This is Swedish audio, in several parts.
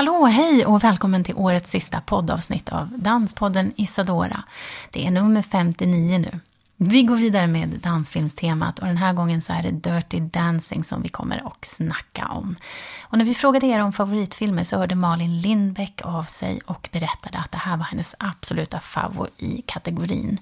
Hallå, hej och välkommen till årets sista poddavsnitt av Danspodden Isadora. Det är nummer 59 nu. Vi går vidare med dansfilmstemat och den här gången så är det Dirty Dancing som vi kommer att snacka om. Och när vi frågade er om favoritfilmer så hörde Malin Lindbäck av sig och berättade att det här var hennes absoluta favorit i kategorin.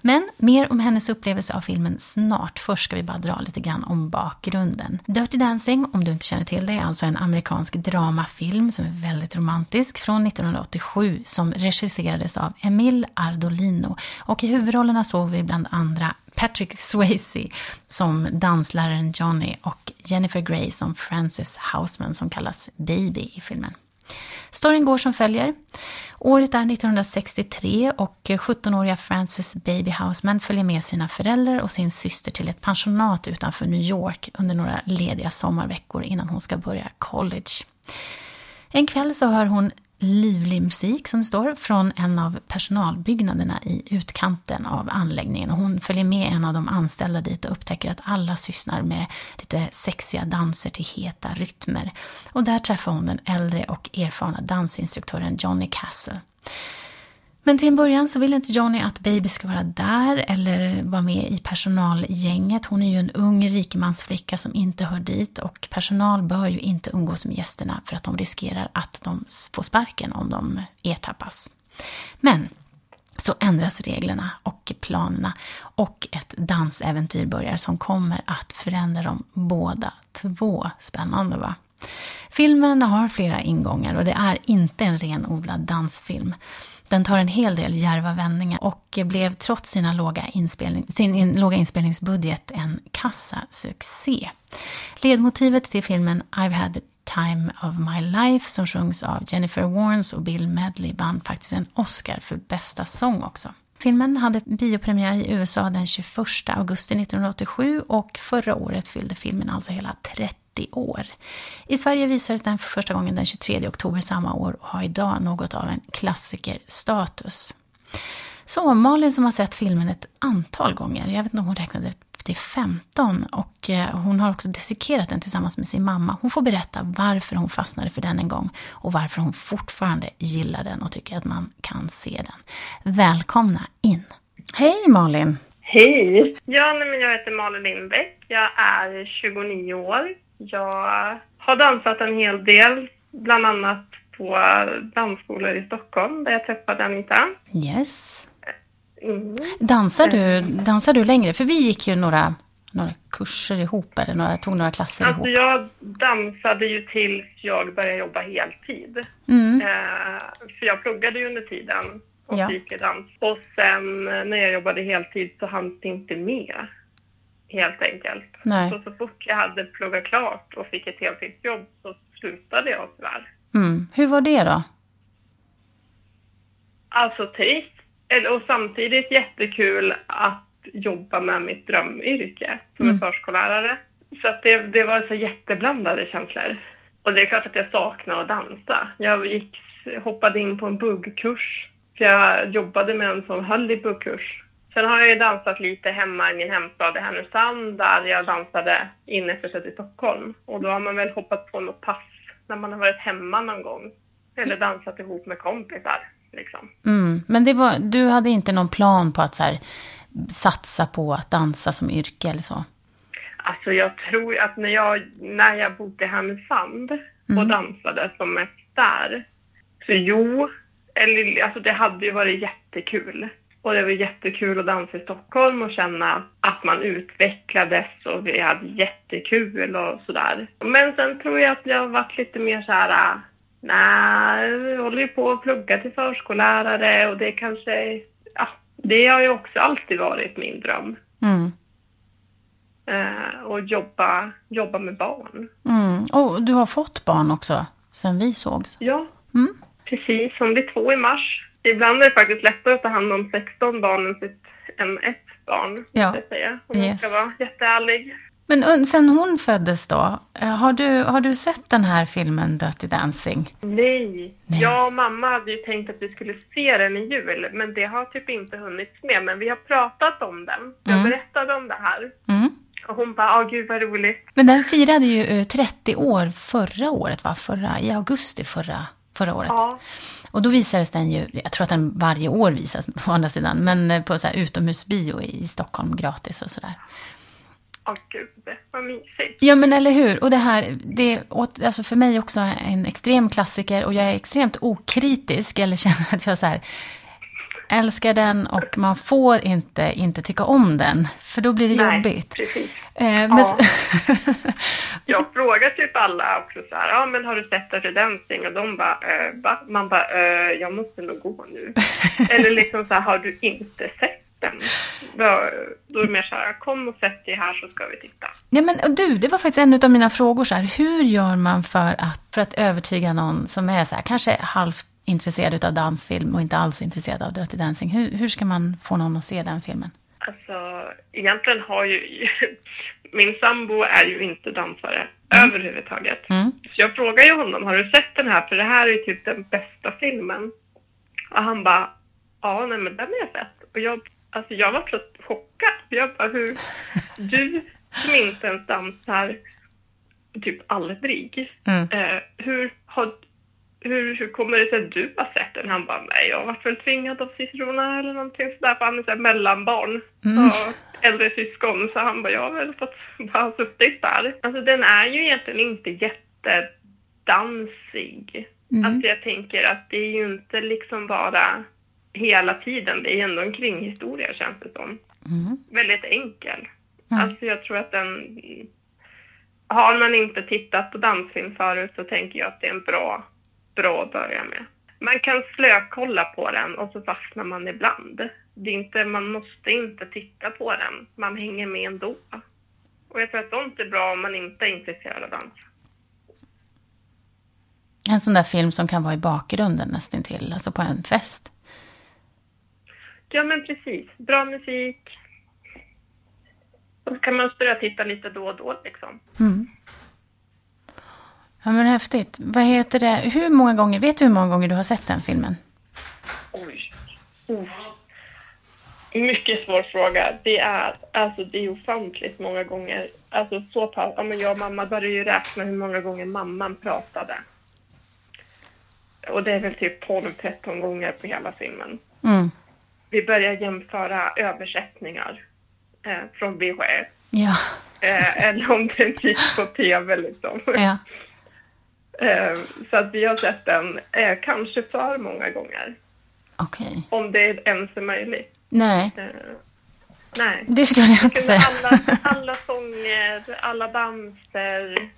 Men mer om hennes upplevelse av filmen snart. Först ska vi bara dra lite grann om bakgrunden. Dirty Dancing, om du inte känner till det, är alltså en amerikansk dramafilm som är väldigt romantisk från 1987 som regisserades av Emil Ardolino. Och i huvudrollerna såg vi bland annat andra Patrick Swayze som dansläraren Johnny och Jennifer Grey som Frances Houseman som kallas Baby i filmen. Storyn går som följer. Året är 1963 och 17-åriga Frances Baby Houseman följer med sina föräldrar och sin syster till ett pensionat utanför New York under några lediga sommarveckor innan hon ska börja college. En kväll så hör hon livlig musik som det står från en av personalbyggnaderna i utkanten av anläggningen. Och hon följer med en av de anställda dit och upptäcker att alla sysslar med lite sexiga danser till heta rytmer. Och där träffar hon den äldre och erfarna dansinstruktören Johnny Castle. Men till en början så vill inte Johnny att Baby ska vara där eller vara med i personalgänget. Hon är ju en ung rikemansflicka som inte hör dit och personal bör ju inte umgås med gästerna för att de riskerar att de får sparken om de ertappas. Men så ändras reglerna och planerna och ett dansäventyr börjar som kommer att förändra dem båda två. Spännande va? Filmen har flera ingångar och det är inte en renodlad dansfilm. Den tar en hel del djärva vändningar och blev trots sina låga inspelning, sin in, låga inspelningsbudget en kassasuccé. Ledmotivet till filmen I've had the time of my life som sjungs av Jennifer Warnes och Bill Medley vann faktiskt en Oscar för bästa sång också. Filmen hade biopremiär i USA den 21 augusti 1987 och förra året fyllde filmen alltså hela 30 år. I Sverige visades den för första gången den 23 oktober samma år och har idag något av en klassikerstatus. Så Malin som har sett filmen ett antal gånger, jag vet inte om hon räknade till 15 och eh, hon har också dissekerat den tillsammans med sin mamma. Hon får berätta varför hon fastnade för den en gång och varför hon fortfarande gillar den och tycker att man kan se den. Välkomna in! Hej Malin! Hej! Ja, men jag heter Malin Lindbäck. Jag är 29 år. Jag har dansat en hel del, bland annat på dansskolor i Stockholm där jag träffade Anita. Yes. Mm. Dansar, du, dansar du längre? För vi gick ju några, några kurser ihop, eller några, tog några klasser alltså, ihop. Jag dansade ju tills jag började jobba heltid. Mm. Eh, för jag pluggade ju under tiden och Ja. gick i dans. Och sen eh, när jag jobbade heltid så hann det inte med. Helt enkelt. Nej. Så, så fort jag hade pluggat klart och fick ett heltidsjobb så slutade jag tyvärr. Mm. Hur var det då? Alltså trist, och samtidigt jättekul att jobba med mitt drömyrke som Mm. en förskollärare. Så att det, det var så jätteblandade känslor. Och det är klart att jag saknar att dansa. Jag gick, hoppade in på en buggkurs. För jag jobbade med en som höll i buggkurs. Sen har jag ju dansat lite hemma i min hemstad i Härnösand där jag dansade ineftersett i Stockholm. Och då har man väl hoppat på något pass när man har varit hemma någon gång. Eller dansat ihop med kompisar liksom. Mm. Men det var, du hade inte någon plan på att så här, satsa på att dansa som yrke eller så? Alltså jag tror att när jag, när jag bodde i Härnösand och dansade som mest där, så jo, eller alltså det hade ju varit jättekul. Och det var jättekul att dansa i Stockholm och känna att man utvecklades och vi hade jättekul och sådär. Men sen tror jag att jag har varit lite mer så här, nej, jag håller ju på att plugga till förskollärare och det kanske, ja, det har ju också alltid varit min dröm. Mm. Eh, och jobba, jobba med barn. Mm. Och du har fått barn också, sen vi sågs? Ja, Mm. Precis, hon blir två i mars. Ibland är det faktiskt lättare att ta hand om 16 barn än, ett barn, Ja. så att säga. Om Yes. ska vara jätteärlig. Men sen hon föddes då, eh, har du, har du sett den här filmen Dirty Dancing? Nej. Nej. Jag och mamma hade ju tänkt att vi skulle se den i jul, men det har typ inte hunnits med. Men vi har pratat om den. Jag Mm. berättade om det här. Mm. Och hon bara, åh gud vad roligt. Men den firade ju eh, 30 år förra året, va? Förra, I augusti förra, förra året. Ja, Och då visades den ju, jag tror att den varje år visas på andra sidan, men eh, på så utomhusbio i Stockholm gratis och sådär. Åh gud, vad mysigt. Ja men eller hur, och det här, det är alltså för mig också en extrem klassiker och jag är extremt okritisk, eller känner att jag så här älskar den och man får inte inte tycka om den, för då blir det Nej, jobbigt. precis. Eh, men, Ja. Jag frågar typ alla också så här, ja men har du sett Dirty Dancing? Och de bara, eh, va? Man bara, eh, jag måste nog gå nu. Eller liksom så här, har du inte sett den? Då, är det mer så här, kom och sätt dig här så ska vi titta. Ja, men och du, det var faktiskt en av mina frågor. Så här, hur gör man för att, för att övertyga någon som är så här, kanske halvt intresserad av dansfilm och inte alls intresserad av Dirty Dancing? Hur, hur ska man få någon att se den filmen? Alltså, egentligen har ju... Min sambo är ju inte dansare överhuvudtaget. Mm. Så jag frågar ju honom, har du sett den här? För det här är ju typ den bästa filmen. Och han bara, ja, nej men den har jag sett. Och jag, alltså jag var så chockad. Jag bara, hur... Du som inte ens dansar typ aldrig. Mm. Eh, hur, har, hur, hur kommer det sig att du har sett den? Han bara, nej, jag har varit väl tvingad av systrarna eller någonting sådär. För han är så här mellanbarn Mm. och äldre syskon. Så han bara, jag har väl fått bara suttit där. Alltså den är ju egentligen inte jättedansig. Mm. Alltså jag tänker att det är ju inte liksom bara hela tiden. Det är ändå en kringhistoria känns det som. Mm. Väldigt enkel. Mm. Alltså jag tror att den... Har man inte tittat på dansfilm förut så tänker jag att det är en bra, bra att börja med. Man kan slökolla på den och så fastnar man ibland. Det är inte, man måste inte titta på den. Man hänger med ändå. Och jag tror att sånt är bra om man inte är intresserad av dans. En sån där film som kan vara i bakgrunden nästintill, alltså på en fest. Ja men precis. Bra musik. Och så kan man börja titta lite då och då liksom. Mm. Ja men häftigt. Vad heter det, hur många gånger, vet du hur många gånger du har sett den filmen? Oj. Oh. Mycket svår fråga. Det är, alltså, det är ofantligt många gånger. Alltså så pass. Ja, men jag och mamma började ju räkna hur många gånger mamman pratade. Och det är väl typ 12-13 gånger på hela filmen. Mm. Vi börjar jämföra översättningar eh, från VHS. Ja. Eh, eller om det gick på tv liksom. ja. Eh, så att vi har sett den eh, kanske för många gånger. Okej. Om det ens är möjligt. Nej, Eh, nej. det skulle jag inte säga. alla, alla sånger, alla danser.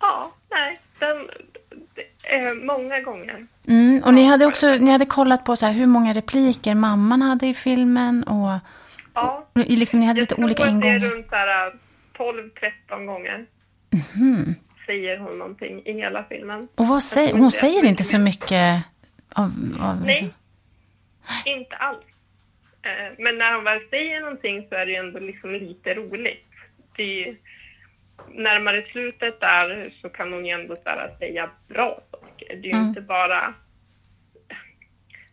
Ja, nej. Den, eh, många gånger. Mm, och ni hade också ni hade kollat på så här, hur många repliker mamman hade i filmen och Ja, och liksom, ni hade jag lite tror olika att det är ingångar. runt så här 12-13 gånger Mhm. säger hon någonting i hela filmen. Och vad säger, tror hon jag säger så inte så mycket av... av Nej, inte alls. Eh, Men när hon väl säger någonting så är det ju ändå liksom lite roligt. Det närmare slutet där så kan hon ju ändå så säga bra saker. Det är ju Mm. inte bara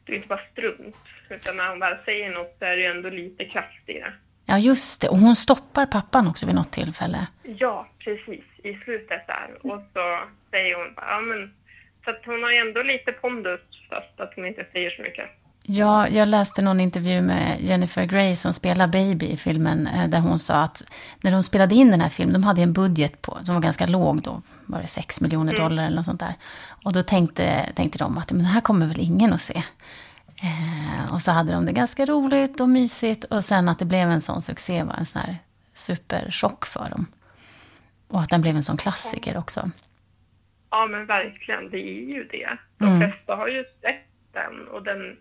det är inte bara strunt. Utan när hon väl säger något så är det ju ändå lite kraft i det. Ja, just det. Och hon stoppar pappan också vid något tillfälle. Ja, precis. I slutet där. Och så säger hon bara, ja men... Så att hon har ju ändå lite pondus fast att hon inte säger så mycket. Ja, jag läste någon intervju med Jennifer Grey som spelar Baby i filmen. eh, Där hon sa att när de spelade in den här filmen, de hade en budget på, som var ganska låg då. Var det 6 miljoner dollar eller något sånt där. Och då tänkte, tänkte de att men det här kommer väl ingen att se. Eh, och så hade de det ganska roligt och mysigt. Och sen att det blev en sån succé var en sån här superchock för dem. Och att den blev en sån klassiker också. Ja, men verkligen. Det är ju det. De Mm. flesta har ju sett den och den,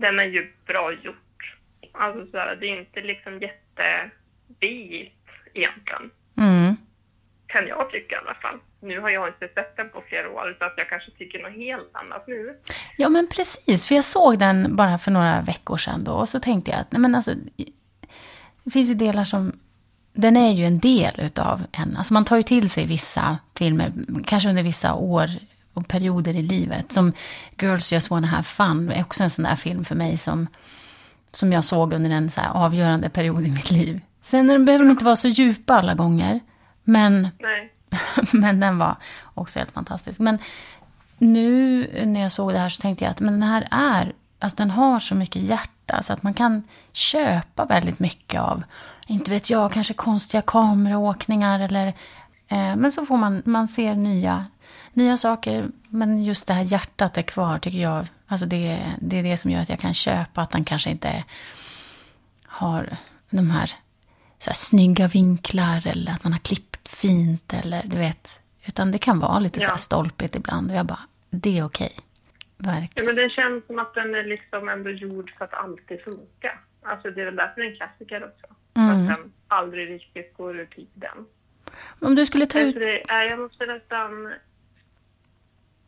den är ju bra gjort. Alltså så här, det är inte liksom jättebit egentligen. Mm. kan jag tycka i alla fall. Nu har jag inte sett den på flera år, så att jag kanske tycker något helt annat nu. Ja, men precis. För jag såg den bara för några veckor sedan då, och så tänkte jag att nej, men alltså, det finns ju delar som... Den är ju en del utav en. Alltså man tar ju till sig vissa filmer, kanske under vissa år och perioder i livet. Som Girls Just Wanna Have Fun är också en sån där film för mig som, som jag såg under en så avgörande period i mitt liv. Sen behöver de inte vara så djupa alla gånger. Men, men den var också helt fantastisk. Men nu när jag såg det här så tänkte jag att men den här är, alltså den har så mycket hjärta så att man kan köpa väldigt mycket av, inte vet jag, kanske konstiga kameraåkningar eller eh, men så får man, man ser nya, nya saker. Men just det här hjärtat är kvar tycker jag. Alltså det, det är det som gör att jag kan köpa att den kanske inte har de här, så här snygga vinklar eller att man har klippt fint eller du vet. Utan det kan vara lite ja. så här stolpigt ibland. Och jag bara, det är okej. Verkligen. Ja, men det känns som att den är liksom ändå gjord för att alltid funka. Alltså det är väl därför den är en klassiker också. Mm. För att den aldrig riktigt går ur tiden. Om du skulle ta ut... Det, jag måste nästan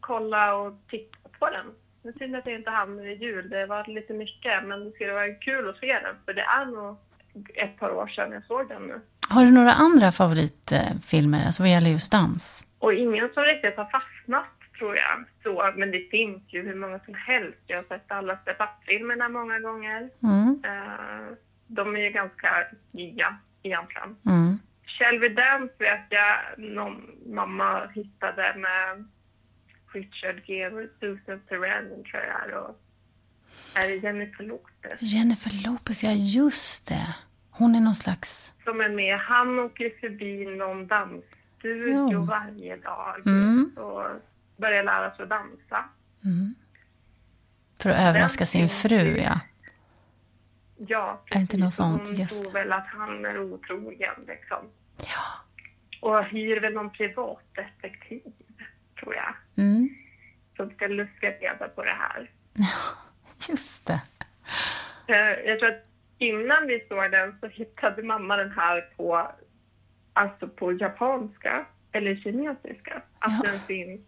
kolla och titta på den. Det är synd att jag inte hann i jul. Det var lite mycket, men det skulle vara kul att se den. För det är nog ett par år sedan jag såg den nu. Har du några andra favoritfilmer, alltså vad gäller just dans? Och ingen som riktigt har fastnat, tror jag. Så, men det finns ju hur många som helst. Jag har sett alla Step många gånger. Mm. Uh, de är ju ganska nya egentligen. Mm. Shelby Dance vet jag någon mamma hittade med Richard Gere Susan Sarandon tror jag. Och är det Jennifer Lopez? Jennifer Lopez, ja just det. Hon är någon slags... Som är med. Han åker förbi någon dansstudio jo. varje dag mm. och börjar lära sig att dansa. Mm. För att överraska Den sin fru, ja. Ja, precis. Är inte något sånt? Hon yes. tror väl att han är otrogen, liksom. Ja. Och hyr väl någon privatdetektiv, tror jag. Mm. Som ska luska reda på det här. Ja, just det. Eh, jag tror att innan vi såg den så hittade mamma den här på, alltså på japanska eller kinesiska. Att ja. den finns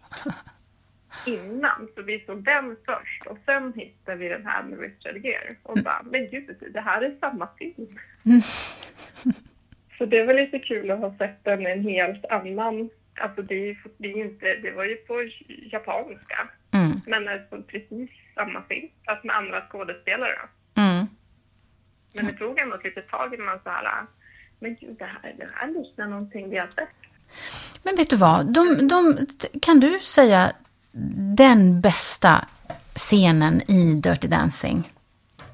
innan. Så vi såg den först och sen hittade vi den här med Richard Gere och mm. bara, men gud, det här är samma film. Mm. så det var lite kul att ha sett den i en helt annan, alltså det, det, inte, det var ju på japanska, mm. men alltså precis samma film, fast med andra skådespelare. Mm. Men det tog ändå ett litet tag innan man så här, men gud, det här, det här liknar någonting vi har sett. Men vet du vad, de, de, kan du säga den bästa scenen i Dirty Dancing?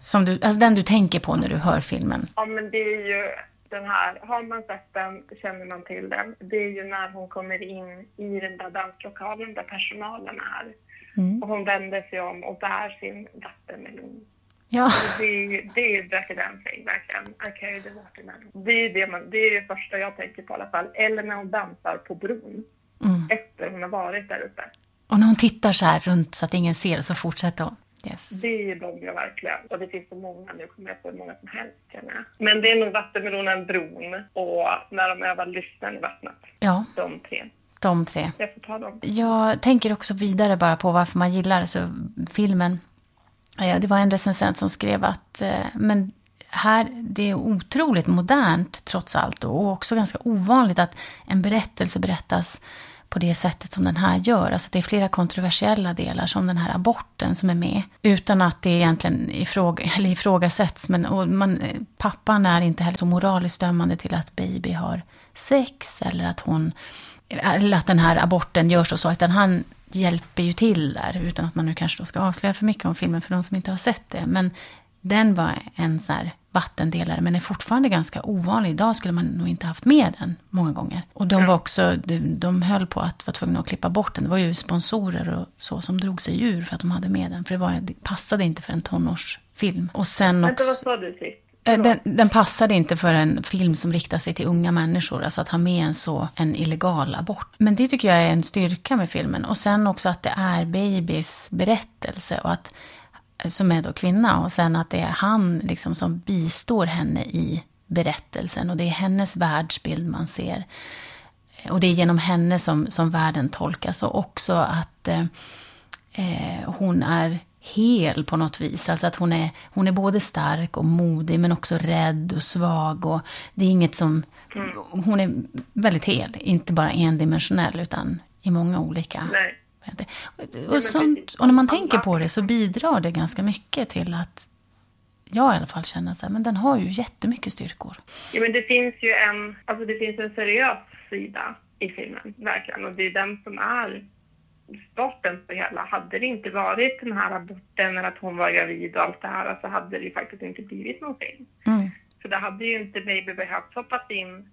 Som du, alltså den du tänker på när du hör filmen? Ja, men det är ju den här, har man sett den känner man till den. Det är ju när hon kommer in i den där danslokalen där personalen är. Mm. Och hon vänder sig om och bär sin vattenmelon Ja. Det är, det är Dirty Dancing, verkligen. I carry the watermelon. Det är det, man, det är det första jag tänker på i alla fall. Eller när hon dansar på bron. Mm. Efter hon har varit där uppe. Och när hon tittar så här runt så att ingen ser så fortsätter hon. Yes. Det är de jag verkligen. Och det finns så många nu, kommer jag på hur många som helst känner jag. Men det är nog vattenmelonen, bron och när de övar lyssnar i vattnet. Ja. De tre. De tre. Jag får ta dem. Jag tänker också vidare bara på varför man gillar så filmen det var en recensent som skrev att eh, men här, det är otroligt modernt trots allt och också ganska ovanligt att en berättelse berättas på det sättet som den här gör. Alltså det är flera kontroversiella delar som den här aborten som är med. Utan att det egentligen ifråga, eller ifrågasätts. Men och man, eh, pappan är inte heller så moraliskt dömande till att baby har sex eller att hon eller att den här aborten görs och så, utan han hjälper ju till där, utan att man nu kanske då ska avslöja för mycket om filmen för de som inte har sett det. Men den var en så här vattendelare, men är fortfarande ganska ovanlig. Idag skulle man nog inte haft med den många gånger. Och de var också, de, de höll på att vara tvungna att klippa bort den. Det var ju sponsorer och så som drog sig ur för att de hade med den. För det, var, det passade inte för en tonårsfilm. Och sen också... Vänta, vad sa du sist? Eh, den, den, passade inte för en film som riktar sig till unga människor. Alltså att ha med en så, en illegal abort. Men det tycker jag är en styrka med filmen. Och sen också att det är Babys berättelse. Och att, som är då kvinna. Och sen att det är han liksom som bistår henne i berättelsen. Och det är hennes världsbild man ser. och det är genom henne som, som världen tolkas. Och också att eh, eh, hon är hel på något vis. Alltså att hon är, hon är både stark och modig men också rädd och svag. Och det är inget som... Mm. Hon är väldigt hel, inte bara endimensionell utan i många olika... Nej. Och, sånt, och när man tänker på det så bidrar det ganska mycket till att jag i alla fall känner att men den har ju jättemycket styrkor. Ja, men det finns ju en, alltså det finns en seriös sida i filmen, verkligen. Och det är den som är starten på hela. Hade det inte varit den här aborten eller att hon var gravid och allt det här så hade det ju faktiskt inte blivit någonting. Mm. Så det hade ju inte Baby behövt hoppas in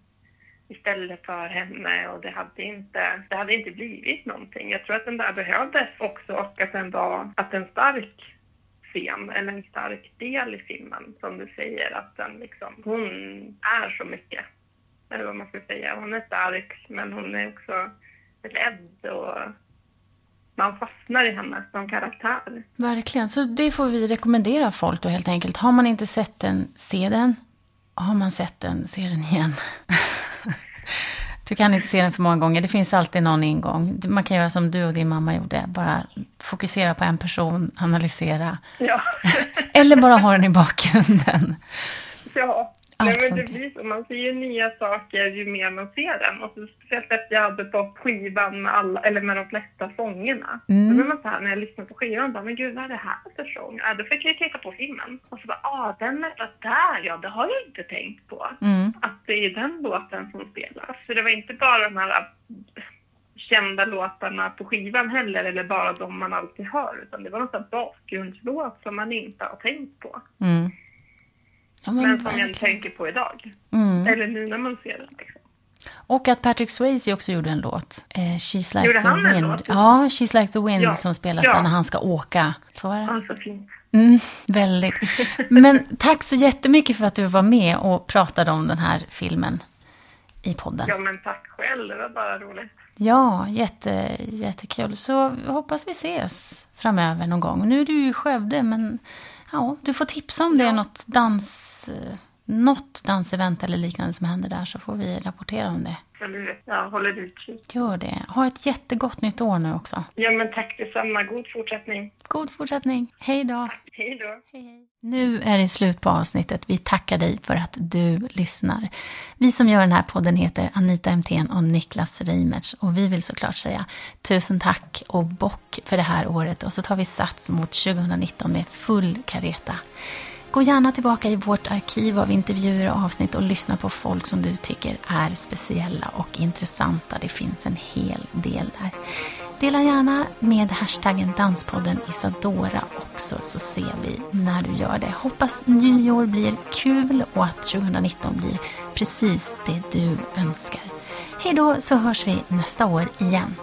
istället för henne och det hade inte, det hade inte blivit någonting. Jag tror att den där behövdes också och att den var, att en stark scen eller en stark del i filmen som du säger att den liksom, hon är så mycket. Eller vad man ska säga. Hon är stark men hon är också rädd och man fastnar i henne som karaktär. Verkligen, så det får vi rekommendera folk då helt enkelt. Har man inte sett den, se den. Har man sett den, se den igen. Du kan inte se den för många gånger. Det finns alltid någon ingång. Man kan göra som du och din mamma gjorde. Bara fokusera på en person, analysera. Ja. Eller bara ha den i bakgrunden. Ja. Nej, men det blir så. Man ser ju nya saker ju mer man ser den. Och så, speciellt efter jag hade fått skivan med, alla, eller med de flesta sångerna. Mm. Då blir man så här, när jag lyssnar på skivan, bara, men gud vad är det här för sång? Ja, då fick jag titta på filmen. Och så bara, ah, den är där ja, det har jag inte tänkt på. Mm. Att det är den låten som spelas. Så det var inte bara de här kända låtarna på skivan heller, eller bara de man alltid hör. Utan det var någon bakgrundslåt som man inte har tänkt på. Mm. Ja, men, men som jag tänker på idag. Mm. Eller nu när man ser den. Liksom. Och att Patrick Swayze också gjorde en låt. Eh, She's like gjorde the han wind. En låt? Ja, She's like the wind ja. som spelas ja. där när han ska åka. Så är det. Ja, så fint. Mm, väldigt. Men tack så jättemycket för att du var med och pratade om den här filmen i podden. Ja, men tack själv. Det var bara roligt. Ja, jätte, jättekul. Så hoppas vi ses framöver någon gång. Nu är du ju i Skövde, men ja, du får tipsa om det är något dans, något dansevent eller liknande som händer där så får vi rapportera om det. Absolut, jag håller utkik. Gör det. Ha ett jättegott nytt år nu också. Ja, men tack detsamma. God fortsättning. God fortsättning. Hej då. Hej då. Hej, hej. Nu är det slut på avsnittet. Vi tackar dig för att du lyssnar. Vi som gör den här podden heter Anita MTN och Niklas Reimertz och vi vill såklart säga tusen tack och bock för det här året och så tar vi sats mot 2019 med full kareta. Gå gärna tillbaka i vårt arkiv av intervjuer och avsnitt och lyssna på folk som du tycker är speciella och intressanta. Det finns en hel del där. Dela gärna med hashtaggen Danspodden Isadora också så ser vi när du gör det. Hoppas nyår blir kul och att 2019 blir precis det du önskar. Hej då så hörs vi nästa år igen.